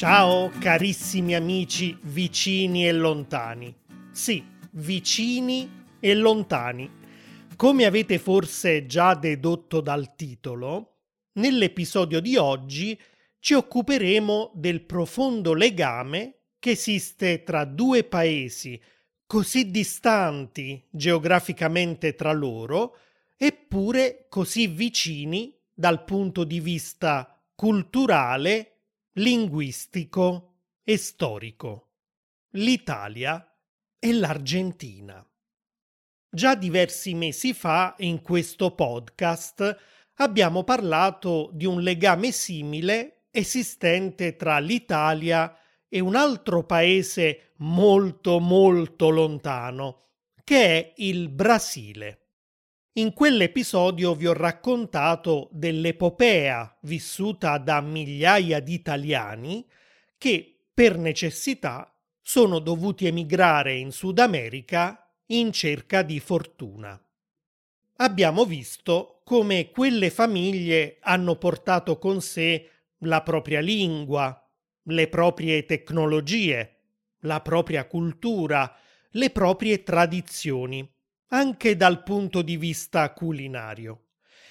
Ciao carissimi amici vicini e lontani. Sì, vicini e lontani. Come avete forse già dedotto dal titolo, nell'episodio di oggi ci occuperemo del profondo legame che esiste tra due paesi così distanti geograficamente tra loro, eppure così vicini dal punto di vista culturale, linguistico e storico. L'Italia e l'Argentina. Già diversi mesi fa in questo podcast abbiamo parlato di un legame simile esistente tra l'Italia e un altro paese molto molto lontano, che è il Brasile. In quell'episodio vi ho raccontato dell'epopea vissuta da migliaia di italiani che, per necessità, sono dovuti emigrare in Sud America in cerca di fortuna. Abbiamo visto come quelle famiglie hanno portato con sé la propria lingua, le proprie tecnologie, la propria cultura, le proprie tradizioni, anche dal punto di vista culinario.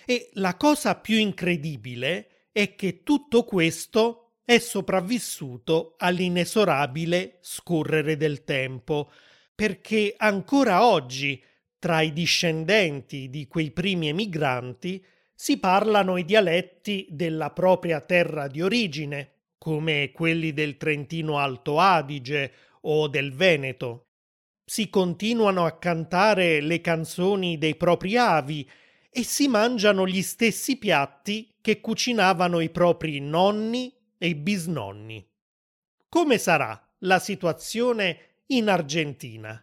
E la cosa più incredibile è che tutto questo è sopravvissuto all'inesorabile scorrere del tempo, perché ancora oggi tra i discendenti di quei primi emigranti si parlano i dialetti della propria terra di origine, come quelli del Trentino Alto Adige o del Veneto. Si continuano a cantare le canzoni dei propri avi e si mangiano gli stessi piatti che cucinavano i propri nonni e bisnonni. Come sarà la situazione in Argentina?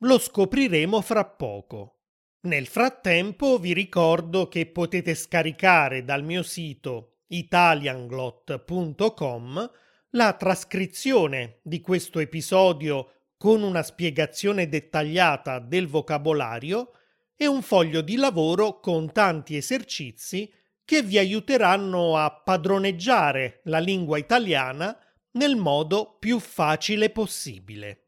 Lo scopriremo fra poco. Nel frattempo vi ricordo che potete scaricare dal mio sito italianglot.com la trascrizione di questo episodio con una spiegazione dettagliata del vocabolario e un foglio di lavoro con tanti esercizi che vi aiuteranno a padroneggiare la lingua italiana nel modo più facile possibile.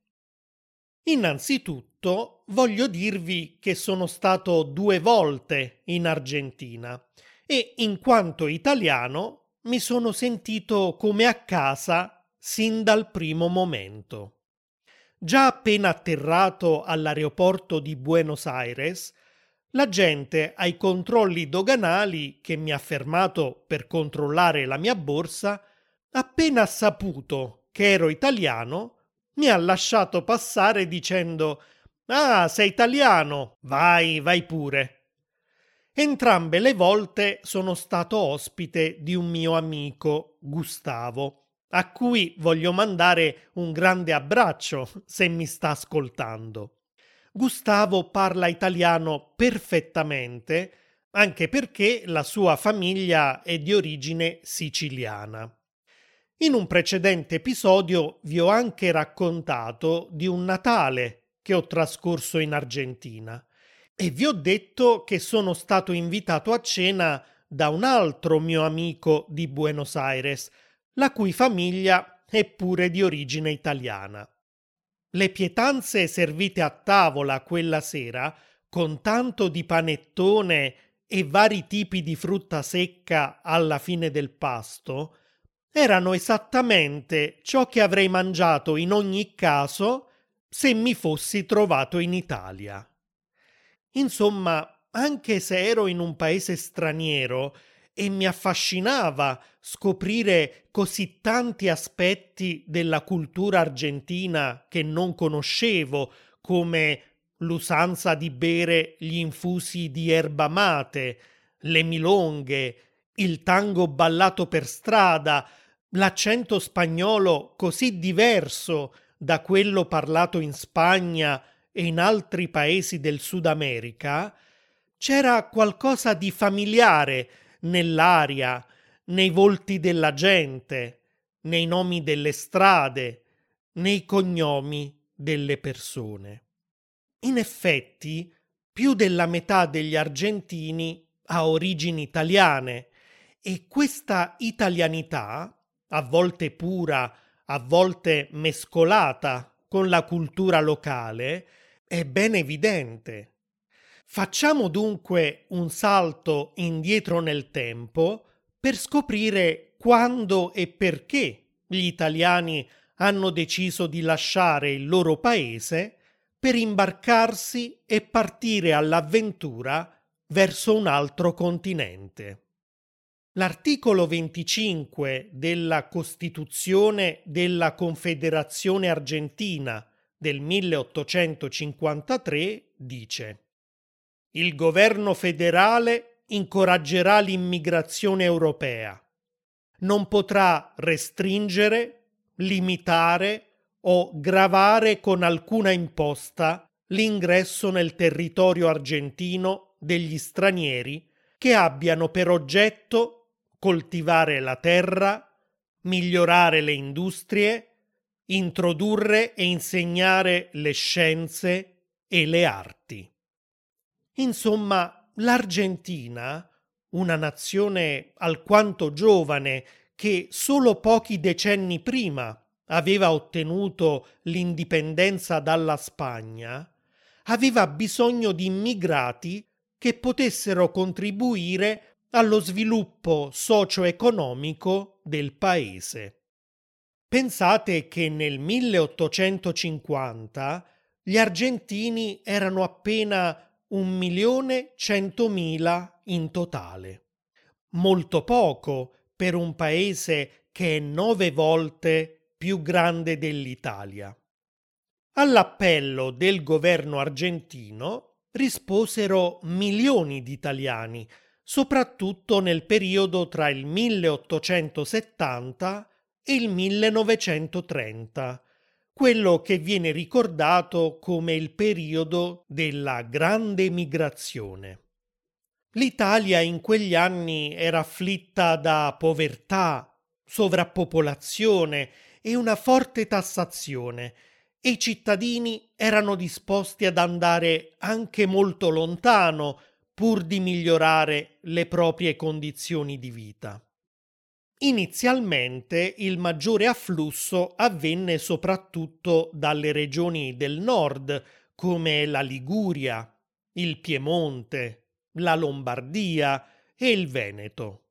Innanzitutto voglio dirvi che sono stato due volte in Argentina e in quanto italiano mi sono sentito come a casa sin dal primo momento. Già appena atterrato all'aeroporto di Buenos Aires, la gente ai controlli doganali che mi ha fermato per controllare la mia borsa, appena saputo che ero italiano, mi ha lasciato passare dicendo Ah, sei italiano, vai, vai pure. Entrambe le volte sono stato ospite di un mio amico, Gustavo, a cui voglio mandare un grande abbraccio se mi sta ascoltando. Gustavo parla italiano perfettamente, anche perché la sua famiglia è di origine siciliana. In un precedente episodio vi ho anche raccontato di un Natale che ho trascorso in Argentina e vi ho detto che sono stato invitato a cena da un altro mio amico di Buenos Aires, la cui famiglia è pure di origine italiana. Le pietanze servite a tavola quella sera, con tanto di panettone e vari tipi di frutta secca alla fine del pasto, erano esattamente ciò che avrei mangiato in ogni caso se mi fossi trovato in Italia. Insomma, anche se ero in un paese straniero e mi affascinava scoprire così tanti aspetti della cultura argentina che non conoscevo, come l'usanza di bere gli infusi di erba mate, le milonghe, il tango ballato per strada, l'accento spagnolo così diverso da quello parlato in Spagna e in altri paesi del Sud America, c'era qualcosa di familiare nell'aria, nei volti della gente, nei nomi delle strade, nei cognomi delle persone. In effetti, più della metà degli argentini ha origini italiane e questa italianità a volte pura, a volte mescolata con la cultura locale, è ben evidente. Facciamo dunque un salto indietro nel tempo per scoprire quando e perché gli italiani hanno deciso di lasciare il loro paese per imbarcarsi e partire all'avventura verso un altro continente. L'articolo 25 della Costituzione della Confederazione Argentina del 1853 dice Il governo federale incoraggerà l'immigrazione europea. Non potrà restringere, limitare o gravare con alcuna imposta l'ingresso nel territorio argentino degli stranieri che abbiano per oggetto coltivare la terra, migliorare le industrie, introdurre e insegnare le scienze e le arti. Insomma, l'Argentina, una nazione alquanto giovane che solo pochi decenni prima aveva ottenuto l'indipendenza dalla Spagna, aveva bisogno di immigrati che potessero contribuire allo sviluppo socio-economico del paese. Pensate che nel 1850 gli argentini erano appena un milione centomila in totale. Molto poco per un paese che è nove volte più grande dell'Italia. All'appello del governo argentino risposero milioni di italiani, soprattutto nel periodo tra il 1870 e il 1930, quello che viene ricordato come il periodo della grande migrazione. L'Italia in quegli anni era afflitta da povertà, sovrappopolazione e una forte tassazione e i cittadini erano disposti ad andare anche molto lontano pur di migliorare le proprie condizioni di vita. Inizialmente il maggiore afflusso avvenne soprattutto dalle regioni del nord, come la Liguria, il Piemonte, la Lombardia e il Veneto.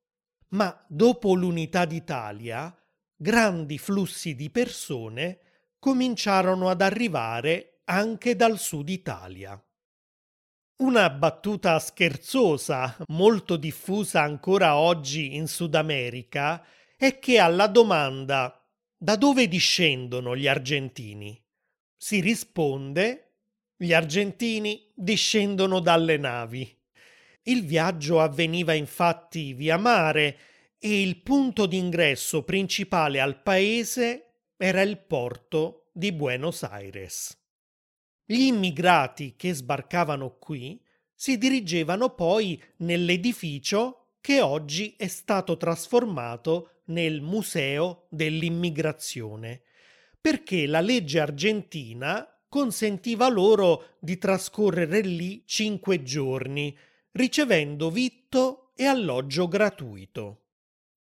Ma dopo l'unità d'Italia grandi flussi di persone cominciarono ad arrivare anche dal sud Italia. Una battuta scherzosa, molto diffusa ancora oggi in Sud America, è che alla domanda da dove discendono gli argentini si risponde gli argentini discendono dalle navi. Il viaggio avveniva infatti via mare e il punto d'ingresso principale al paese era il porto di Buenos Aires. Gli immigrati che sbarcavano qui si dirigevano poi nell'edificio che oggi è stato trasformato nel Museo dell'immigrazione, perché la legge argentina consentiva loro di trascorrere lì cinque giorni, ricevendo vitto e alloggio gratuito.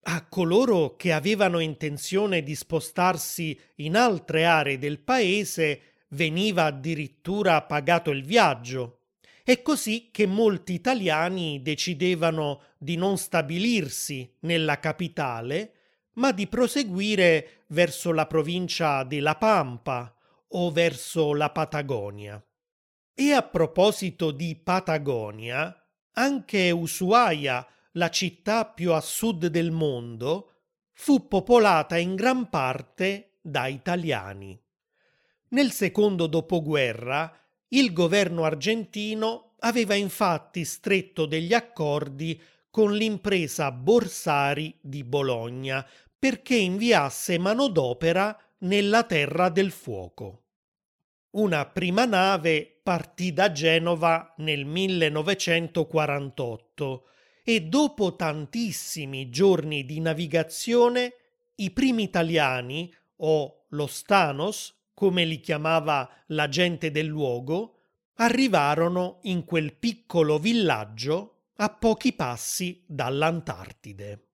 A coloro che avevano intenzione di spostarsi in altre aree del paese veniva addirittura pagato il viaggio. È così che molti italiani decidevano di non stabilirsi nella capitale, ma di proseguire verso la provincia di La Pampa o verso la Patagonia. E a proposito di Patagonia, anche Ushuaia la città più a sud del mondo, fu popolata in gran parte da italiani. Nel secondo dopoguerra il governo argentino aveva infatti stretto degli accordi con l'impresa Borsari di Bologna perché inviasse manodopera nella Terra del Fuoco. Una prima nave partì da Genova nel 1948 e dopo tantissimi giorni di navigazione i primi italiani, o lo Stanos, come li chiamava la gente del luogo, arrivarono in quel piccolo villaggio a pochi passi dall'Antartide.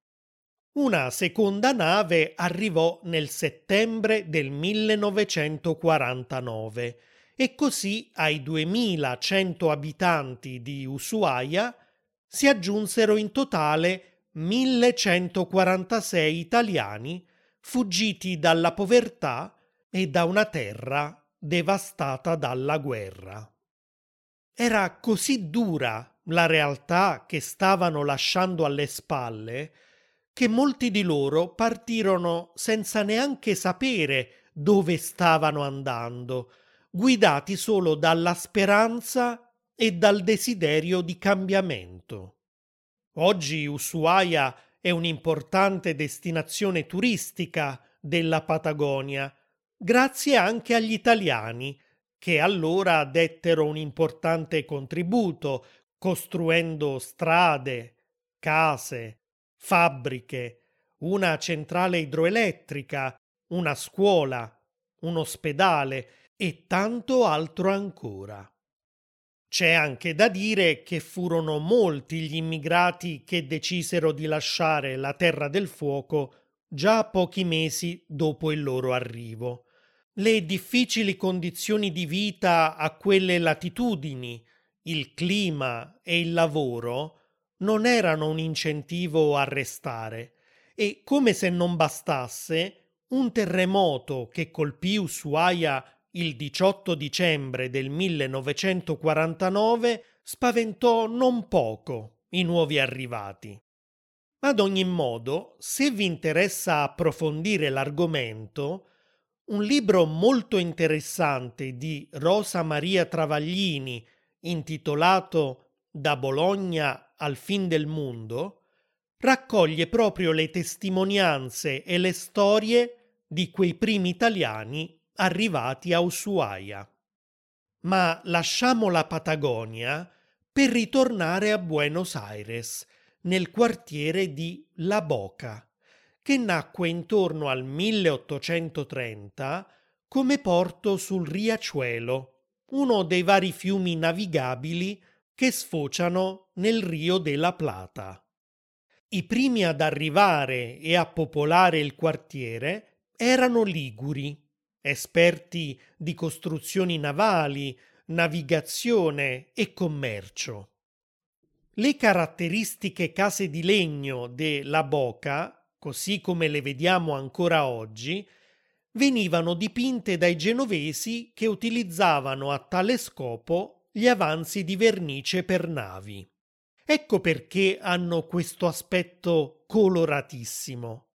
Una seconda nave arrivò nel settembre del 1949 e così ai 2100 abitanti di Ushuaia si aggiunsero in totale 1146 italiani fuggiti dalla povertà e da una terra devastata dalla guerra. Era così dura la realtà che stavano lasciando alle spalle che molti di loro partirono senza neanche sapere dove stavano andando, guidati solo dalla speranza e dal desiderio di cambiamento. Oggi Ushuaia è un'importante destinazione turistica della Patagonia, grazie anche agli italiani, che allora dettero un importante contributo costruendo strade, case, fabbriche, una centrale idroelettrica, una scuola, un ospedale e tanto altro ancora. C'è anche da dire che furono molti gli immigrati che decisero di lasciare la Terra del Fuoco già pochi mesi dopo il loro arrivo. Le difficili condizioni di vita a quelle latitudini, il clima e il lavoro non erano un incentivo a restare e, come se non bastasse, un terremoto che colpì Ushuaia il 18 dicembre del 1949 spaventò non poco i nuovi arrivati. Ad ogni modo, se vi interessa approfondire l'argomento, un libro molto interessante di Rosa Maria Travaglini intitolato Da Bologna al fin del mondo raccoglie proprio le testimonianze e le storie di quei primi italiani arrivati a Ushuaia. Ma lasciamo la Patagonia per ritornare a Buenos Aires, nel quartiere di La Boca, che nacque intorno al 1830 come porto sul Riachuelo, uno dei vari fiumi navigabili che sfociano nel Rio della Plata. I primi ad arrivare e a popolare il quartiere erano liguri, esperti di costruzioni navali, navigazione e commercio. Le caratteristiche case di legno della Boca, così come le vediamo ancora oggi, venivano dipinte dai genovesi che utilizzavano a tale scopo gli avanzi di vernice per navi. Ecco perché hanno questo aspetto coloratissimo.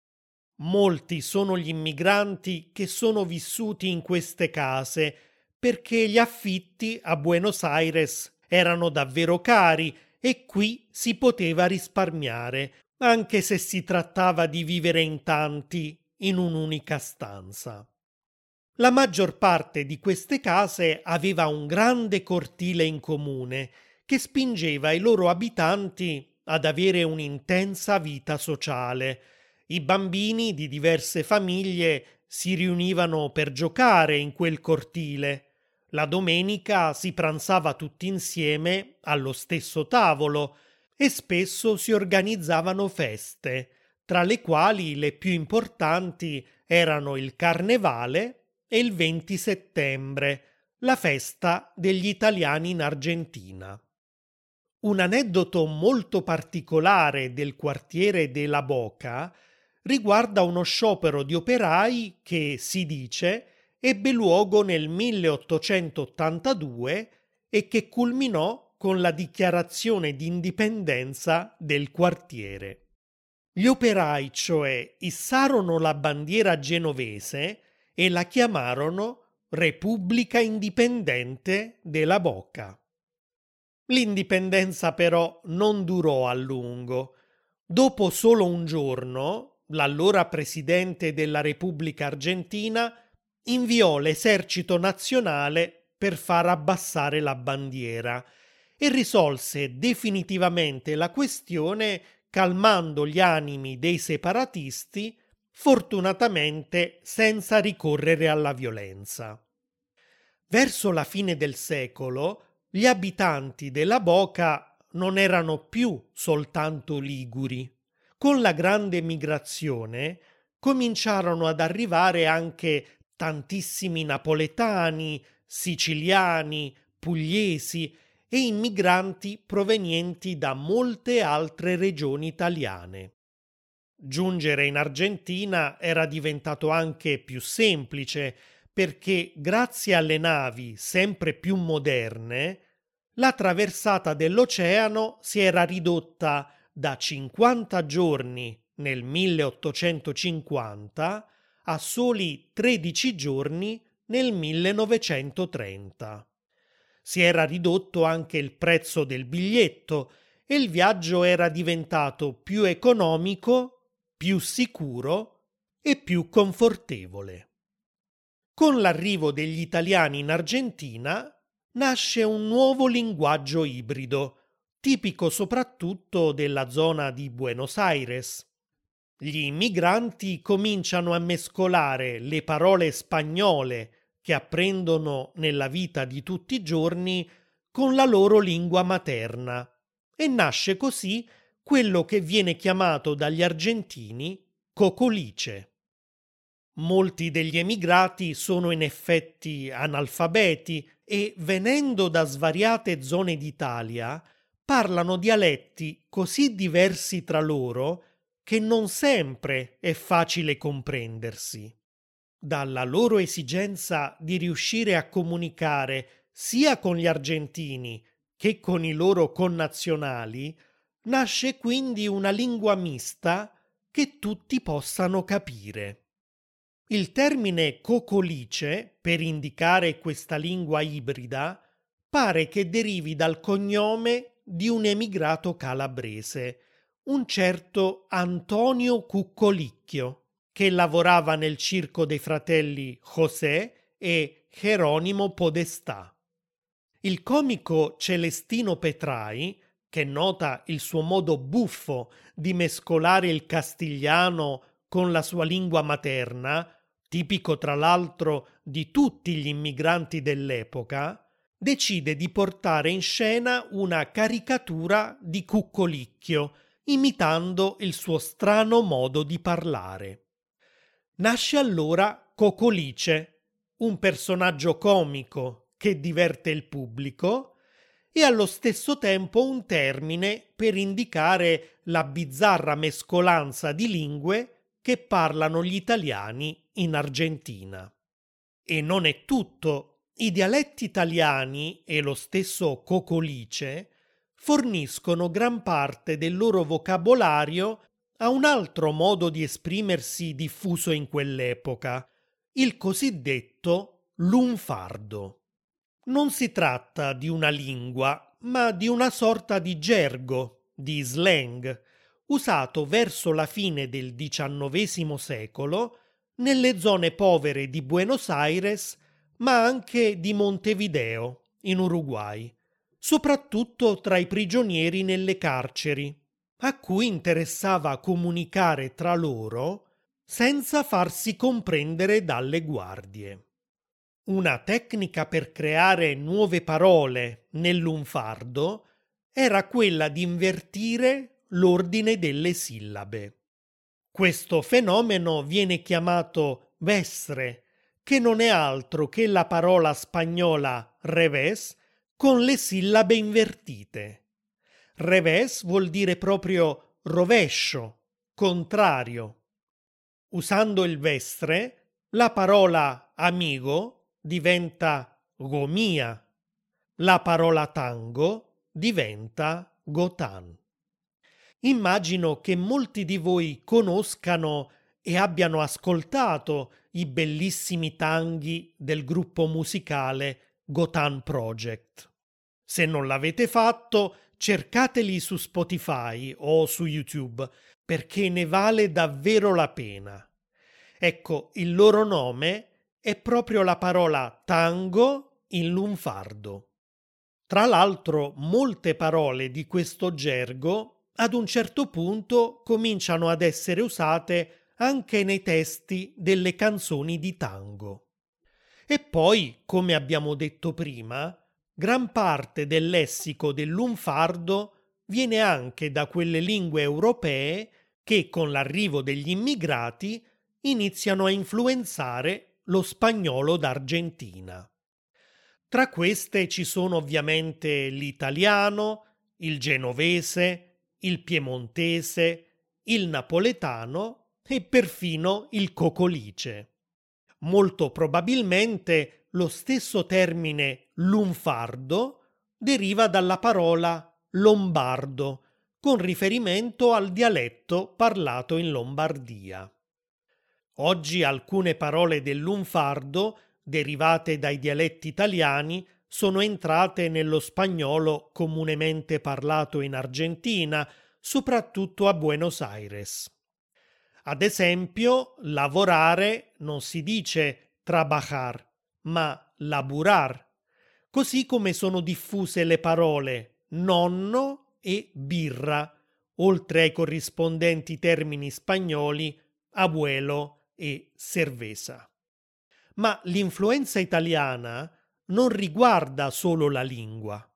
Molti sono gli immigranti che sono vissuti in queste case perché gli affitti a Buenos Aires erano davvero cari e qui si poteva risparmiare, anche se si trattava di vivere in tanti in un'unica stanza. La maggior parte di queste case aveva un grande cortile in comune che spingeva i loro abitanti ad avere un'intensa vita sociale, i bambini di diverse famiglie si riunivano per giocare in quel cortile. La domenica si pranzava tutti insieme allo stesso tavolo e spesso si organizzavano feste, tra le quali le più importanti erano il Carnevale e il 20 settembre, la festa degli italiani in Argentina. Un aneddoto molto particolare del quartiere della Boca riguarda uno sciopero di operai che, si dice, ebbe luogo nel 1882 e che culminò con la dichiarazione di indipendenza del quartiere. Gli operai, cioè, issarono la bandiera genovese e la chiamarono Repubblica Indipendente della Bocca. L'indipendenza però non durò a lungo. Dopo solo un giorno, l'allora presidente della Repubblica Argentina, inviò l'esercito nazionale per far abbassare la bandiera e risolse definitivamente la questione calmando gli animi dei separatisti, fortunatamente senza ricorrere alla violenza. Verso la fine del secolo, gli abitanti della Boca non erano più soltanto liguri, con la grande migrazione cominciarono ad arrivare anche tantissimi napoletani, siciliani, pugliesi e immigranti provenienti da molte altre regioni italiane. Giungere in Argentina era diventato anche più semplice perché grazie alle navi sempre più moderne la traversata dell'oceano si era ridotta da 50 giorni nel 1850 a soli 13 giorni nel 1930. Si era ridotto anche il prezzo del biglietto e il viaggio era diventato più economico, più sicuro e più confortevole. Con l'arrivo degli italiani in Argentina nasce un nuovo linguaggio ibrido, tipico soprattutto della zona di Buenos Aires. Gli immigranti cominciano a mescolare le parole spagnole che apprendono nella vita di tutti i giorni con la loro lingua materna e nasce così quello che viene chiamato dagli argentini cocolice. Molti degli emigrati sono in effetti analfabeti e venendo da svariate zone d'Italia parlano dialetti così diversi tra loro che non sempre è facile comprendersi. Dalla loro esigenza di riuscire a comunicare sia con gli argentini che con i loro connazionali, nasce quindi una lingua mista che tutti possano capire. Il termine cocolice, per indicare questa lingua ibrida, pare che derivi dal cognome di un emigrato calabrese, un certo Antonio Cuccolicchio, che lavorava nel circo dei fratelli José e Geronimo Podestà. Il comico Celestino Petrai, che nota il suo modo buffo di mescolare il castigliano con la sua lingua materna, tipico tra l'altro di tutti gli immigranti dell'epoca, decide di portare in scena una caricatura di Cuccolicchio, imitando il suo strano modo di parlare. Nasce allora Cocolice, un personaggio comico che diverte il pubblico e allo stesso tempo un termine per indicare la bizzarra mescolanza di lingue che parlano gli italiani in Argentina. E non è tutto. I dialetti italiani e lo stesso cocolice forniscono gran parte del loro vocabolario a un altro modo di esprimersi diffuso in quell'epoca, il cosiddetto lunfardo. Non si tratta di una lingua, ma di una sorta di gergo, di slang, usato verso la fine del XIX secolo nelle zone povere di Buenos Aires, ma anche di Montevideo, in Uruguay, soprattutto tra i prigionieri nelle carceri, a cui interessava comunicare tra loro senza farsi comprendere dalle guardie. Una tecnica per creare nuove parole nell'unfardo era quella di invertire l'ordine delle sillabe. Questo fenomeno viene chiamato vestre, che non è altro che la parola spagnola revés con le sillabe invertite. Revés vuol dire proprio rovescio, contrario. Usando il vestre, la parola amigo diventa gomia, la parola tango diventa gotan. Immagino che molti di voi conoscano e abbiano ascoltato i bellissimi tanghi del gruppo musicale Gotan Project. Se non l'avete fatto, cercateli su Spotify o su YouTube, perché ne vale davvero la pena. Ecco, il loro nome è proprio la parola tango in lunfardo. Tra l'altro, molte parole di questo gergo ad un certo punto cominciano ad essere usate anche nei testi delle canzoni di tango. E poi, come abbiamo detto prima, gran parte del lessico dell'unfardo viene anche da quelle lingue europee che con l'arrivo degli immigrati iniziano a influenzare lo spagnolo d'Argentina. Tra queste ci sono ovviamente l'italiano, il genovese, il piemontese, il napoletano e perfino il cocolice. Molto probabilmente lo stesso termine lunfardo deriva dalla parola lombardo, con riferimento al dialetto parlato in Lombardia. Oggi alcune parole del lunfardo, derivate dai dialetti italiani, sono entrate nello spagnolo comunemente parlato in Argentina, soprattutto a Buenos Aires. Ad esempio, lavorare non si dice trabajar, ma laburar, così come sono diffuse le parole nonno e birra, oltre ai corrispondenti termini spagnoli abuelo e cerveza. Ma l'influenza italiana non riguarda solo la lingua.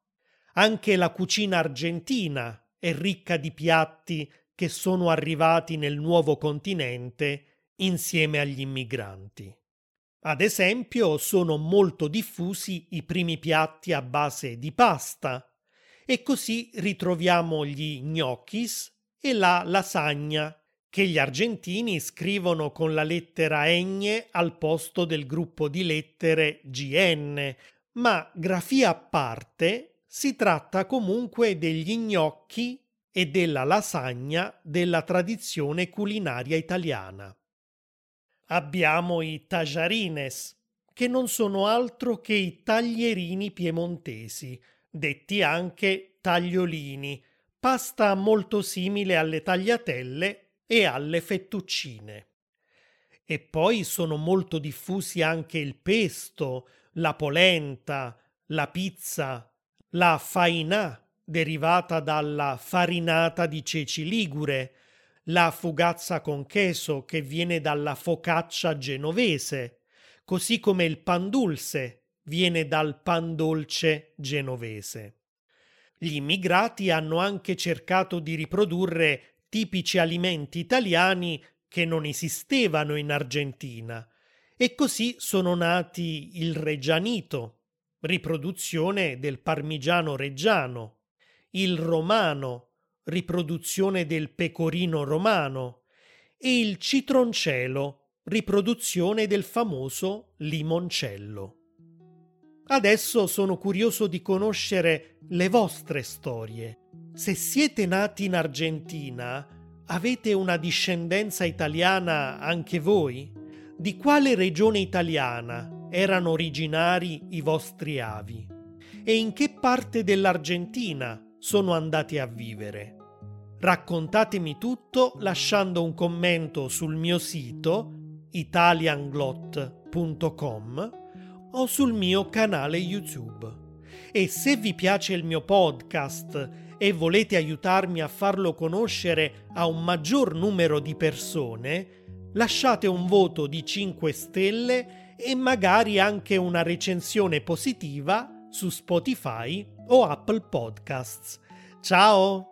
Anche la cucina argentina è ricca di piatti che sono arrivati nel nuovo continente insieme agli immigranti. Ad esempio, sono molto diffusi i primi piatti a base di pasta e così ritroviamo gli gnocchis e la lasagna che gli argentini scrivono con la lettera ñ al posto del gruppo di lettere GN, ma grafia a parte si tratta comunque degli gnocchi e della lasagna della tradizione culinaria italiana. Abbiamo i tajarines, che non sono altro che i taglierini piemontesi, detti anche tagliolini, pasta molto simile alle tagliatelle e alle fettuccine. E poi sono molto diffusi anche il pesto, la polenta, la pizza, la fainà, derivata dalla farinata di ceci ligure, la fugazza con queso che viene dalla focaccia genovese, così come il pan dulce viene dal pan dolce genovese. Gli immigrati hanno anche cercato di riprodurre tipici alimenti italiani che non esistevano in Argentina e così sono nati il reggianito, riproduzione del parmigiano reggiano, il romano, riproduzione del pecorino romano, e il citroncelo, riproduzione del famoso limoncello. Adesso sono curioso di conoscere le vostre storie. Se siete nati in Argentina, avete una discendenza italiana anche voi? Di quale regione italiana erano originari i vostri avi? E in che parte dell'Argentina sono andati a vivere? Raccontatemi tutto lasciando un commento sul mio sito italianglot.com o sul mio canale YouTube. E se vi piace il mio podcast e volete aiutarmi a farlo conoscere a un maggior numero di persone, lasciate un voto di 5 stelle e magari anche una recensione positiva su Spotify o Apple Podcasts. Ciao!